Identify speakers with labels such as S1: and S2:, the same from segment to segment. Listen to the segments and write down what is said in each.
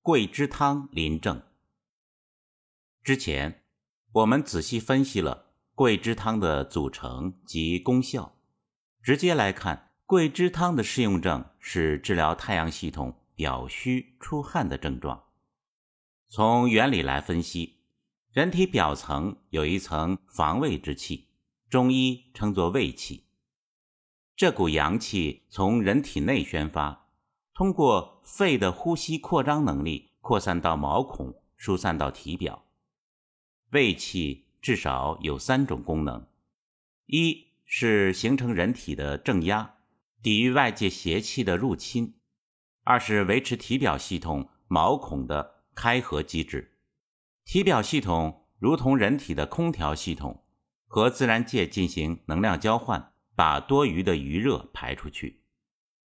S1: 桂枝汤临症。之前我们仔细分析了桂枝汤的组成及功效。直接来看，桂枝汤的适用症是治疗太阳系统表虚出汗的症状。从原理来分析，人体表层有一层防卫之气，中医称作卫气。这股阳气从人体内宣发，通过肺的呼吸扩张能力扩散到毛孔，疏散到体表。胃气至少有三种功能：一是形成人体的正压，抵御外界邪气的入侵；二是维持体表系统毛孔的开合机制。体表系统如同人体的空调系统，和自然界进行能量交换。把多余的余热排出去。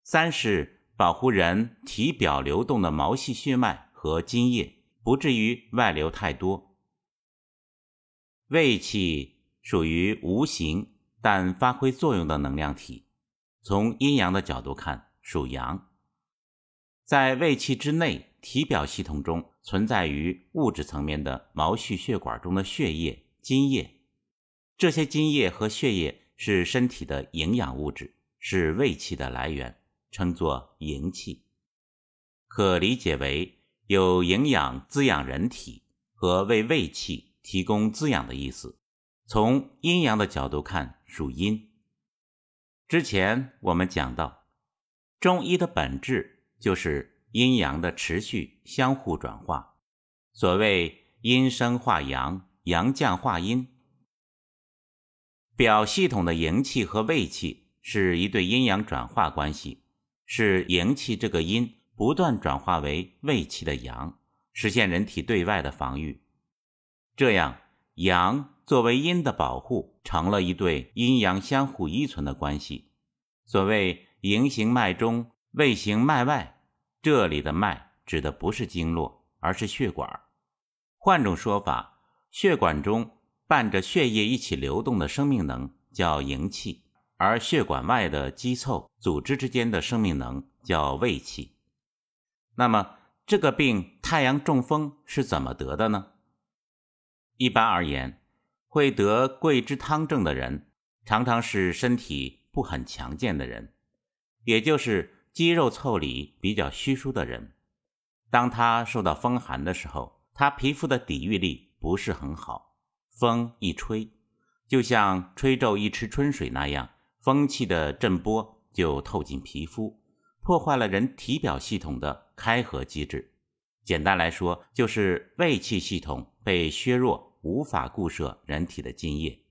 S1: 三是保护人体表流动的毛细血脉和津液，不至于外流太多。胃气属于无形但发挥作用的能量体，从阴阳的角度看属阳。在胃气之内，体表系统中存在于物质层面的毛细血管中的血液、津液，这些津液和血液。是身体的营养物质，是胃气的来源，称作营气。可理解为有营养滋养人体和为胃气提供滋养的意思。从阴阳的角度看，属阴。之前我们讲到，中医的本质就是阴阳的持续相互转化。所谓阴生化阳，阳降化阴。表系统的营气和胃气是一对阴阳转化关系，是营气这个阴不断转化为胃气的阳，实现人体对外的防御。这样，阳作为阴的保护，成了一对阴阳相互依存的关系。所谓“营行脉中，胃行脉外”，这里的脉指的不是经络，而是血管。换种说法，血管中。伴着血液一起流动的生命能叫营气，而血管外的肌凑组织之间的生命能叫胃气。那么，这个病太阳中风是怎么得的呢？一般而言，会得桂枝汤症的人，常常是身体不很强健的人，也就是肌肉腠理比较虚疏的人。当他受到风寒的时候，他皮肤的抵御力不是很好。风一吹，就像吹皱一池春水那样，风气的震波就透进皮肤，破坏了人体表系统的开合机制。简单来说，就是胃气系统被削弱，无法固摄人体的津液。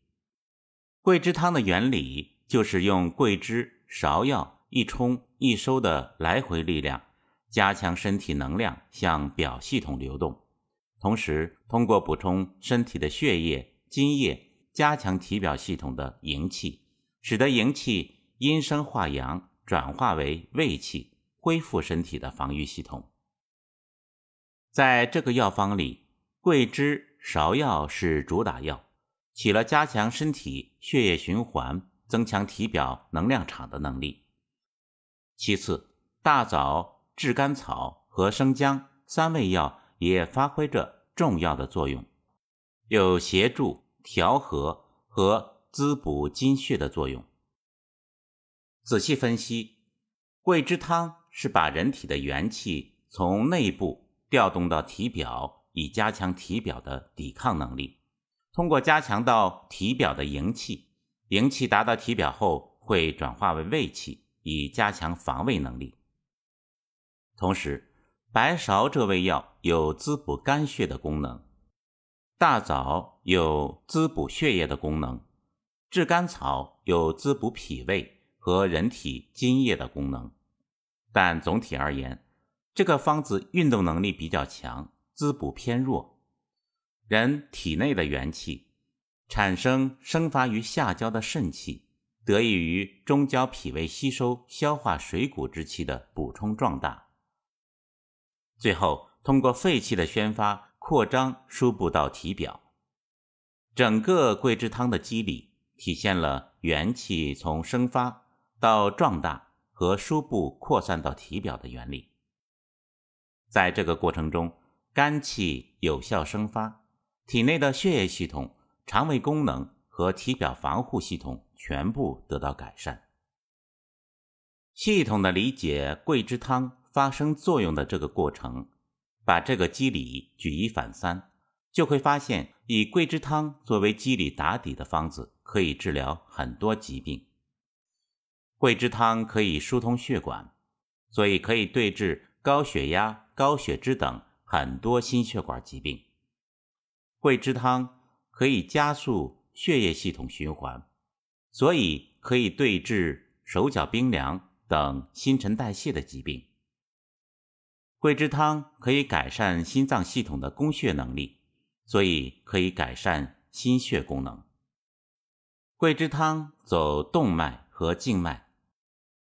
S1: 桂枝汤的原理就是用桂枝、芍药一冲一收的来回力量，加强身体能量向表系统流动。同时，通过补充身体的血液、津液，加强体表系统的营气，使得营气阴生化阳，转化为胃气，恢复身体的防御系统。在这个药方里，桂枝、芍药是主打药，起了加强身体血液循环、增强体表能量场的能力。其次，大枣、炙甘草和生姜三味药。也发挥着重要的作用，有协助调和和滋补津血的作用。仔细分析，桂枝汤是把人体的元气从内部调动到体表，以加强体表的抵抗能力。通过加强到体表的营气，营气达到体表后会转化为胃气，以加强防卫能力。同时，白芍这味药有滋补肝血的功能，大枣有滋补血液的功能，炙甘草有滋补脾胃和人体津液的功能。但总体而言，这个方子运动能力比较强，滋补偏弱。人体内的元气产生生发于下焦的肾气，得益于中焦脾胃吸收消化水谷之气的补充壮大。最后，通过肺气的宣发、扩张、输布到体表，整个桂枝汤的机理体现了元气从生发到壮大和输布扩散到体表的原理。在这个过程中，肝气有效生发，体内的血液系统、肠胃功能和体表防护系统全部得到改善。系统的理解桂枝汤发生作用的这个过程，把这个机理举一反三，就会发现以桂枝汤作为机理打底的方子，可以治疗很多疾病。桂枝汤可以疏通血管，所以可以对治高血压、高血脂等很多心血管疾病。桂枝汤可以加速血液系统循环，所以可以对治手脚冰凉。等新陈代谢的疾病，桂枝汤可以改善心脏系统的供血能力，所以可以改善心血功能。桂枝汤走动脉和静脉，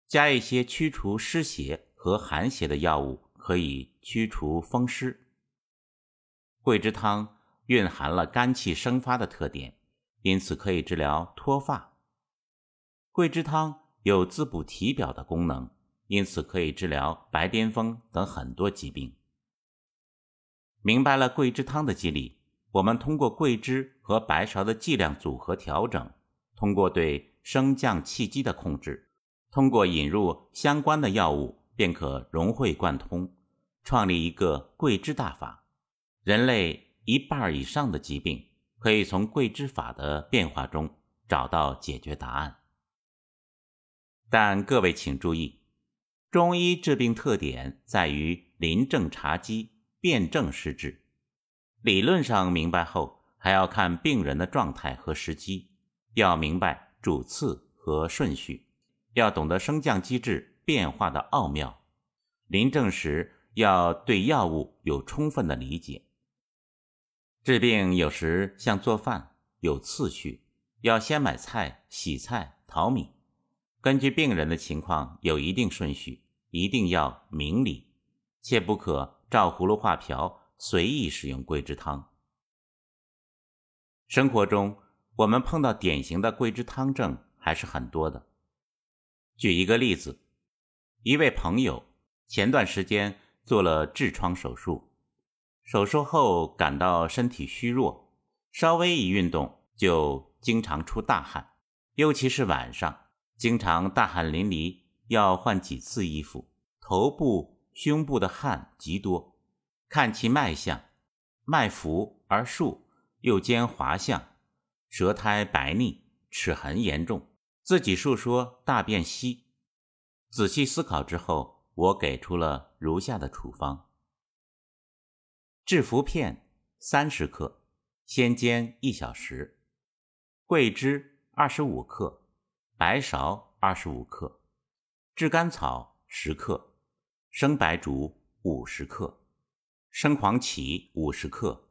S1: 加一些驱除湿邪和寒邪的药物，可以驱除风湿。桂枝汤蕴含了肝气生发的特点，因此可以治疗脱发。桂枝汤。有滋补体表的功能，因此可以治疗白癜风等很多疾病。明白了桂枝汤的机理，我们通过桂枝和白芍的剂量组合调整，通过对升降气机的控制，通过引入相关的药物，便可融会贯通，创立一个桂枝大法。人类一半以上的疾病，可以从桂枝法的变化中找到解决答案。但各位请注意，中医治病特点在于临症察机，辨证施治。理论上明白后，还要看病人的状态和时机，要明白主次和顺序，要懂得升降机制变化的奥妙。临症时要对药物有充分的理解。治病有时像做饭，有次序，要先买菜、洗菜、淘米。根据病人的情况有一定顺序，一定要明理，切不可照葫芦画瓢，随意使用桂枝汤。生活中我们碰到典型的桂枝汤症还是很多的。举一个例子，一位朋友前段时间做了痔疮手术，手术后感到身体虚弱，稍微一运动就经常出大汗，尤其是晚上。经常大汗淋漓，要换几次衣服，头部、胸部的汗极多，看其脉象，脉浮而数，又兼滑象，舌苔白腻，齿痕严重，自己述说大便稀。仔细思考之后，我给出了如下的处方：制服片三十克，先煎一小时；桂枝二十五克。白芍二十五克，炙甘草十克，生白术五十克，生黄芪五十克，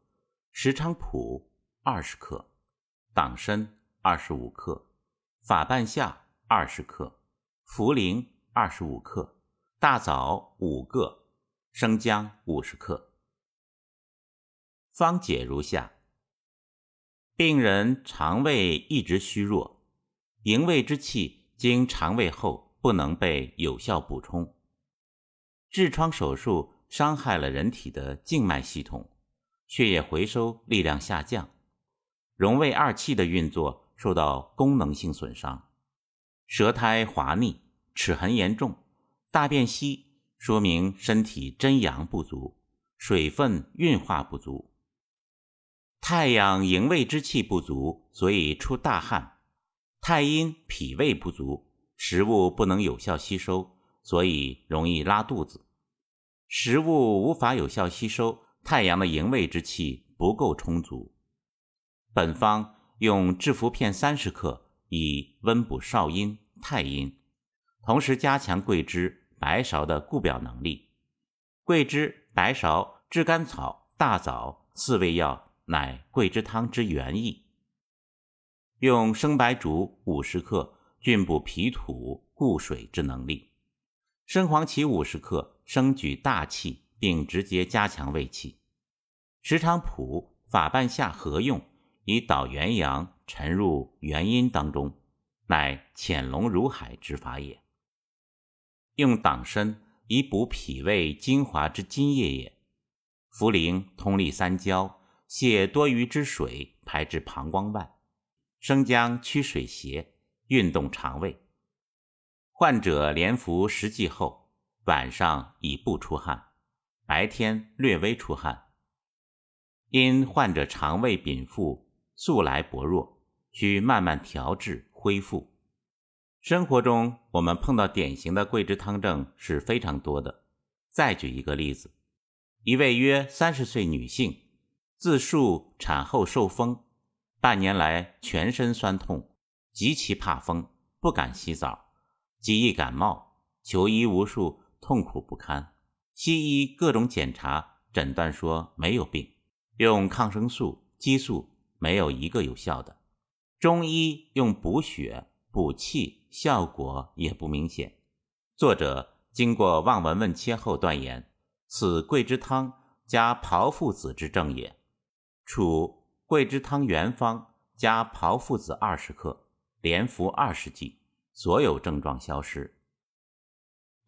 S1: 石菖蒲二十克，党参二十五克，法半夏二十克，茯苓二十五克，大枣五个，生姜五十克。方解如下：病人肠胃一直虚弱。营卫之气经肠胃后不能被有效补充，痔疮手术伤害了人体的静脉系统，血液回收力量下降，荣卫二气的运作受到功能性损伤，舌苔滑腻，齿痕严重，大便稀，说明身体真阳不足，水分运化不足，太阳营卫之气不足，所以出大汗。太阴脾胃不足，食物不能有效吸收，所以容易拉肚子。食物无法有效吸收，太阳的营卫之气不够充足。本方用制服片三十克，以温补少阴、太阴，同时加强桂枝、白芍的固表能力。桂枝、白芍、炙甘草、大枣四味药乃桂枝汤之原意。用生白术五十克，菌补脾土固水之能力；生黄芪五十克，生举大气，并直接加强胃气；石菖蒲、法半夏合用，以导元阳沉入元阴当中，乃潜龙入海之法也。用党参，以补脾胃精华之津液也。茯苓通利三焦，泻多余之水，排至膀胱外。生姜驱水邪，运动肠胃。患者连服十剂后，晚上已不出汗，白天略微出汗。因患者肠胃禀赋素来薄弱，需慢慢调治恢复。生活中我们碰到典型的桂枝汤症是非常多的。再举一个例子，一位约三十岁女性，自述产后受风，半年来全身酸痛，极其怕风，不敢洗澡，极易感冒，求医无数，痛苦不堪。西医各种检查诊断说没有病。用抗生素、激素没有一个有效的，中医用补血、补气，效果也不明显。作者经过望闻问切后断言，此桂枝汤加炮附子之症也。处桂枝汤原方加炮附子二十克，连服二十剂，所有症状消失。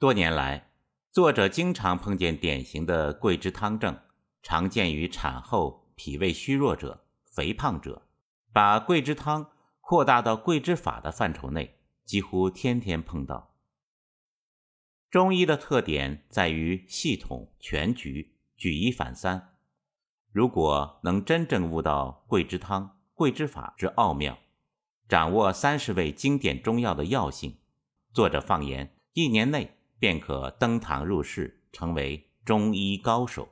S1: 多年来，作者经常碰见典型的桂枝汤症。常见于产后脾胃虚弱者、肥胖者，把桂枝汤扩大到桂枝法的范畴内，几乎天天碰到。中医的特点在于系统全局、举一反三。如果能真正悟到桂枝汤、桂枝法之奥妙，掌握三十味经典中药的药性，作者放言，一年内便可登堂入室，成为中医高手。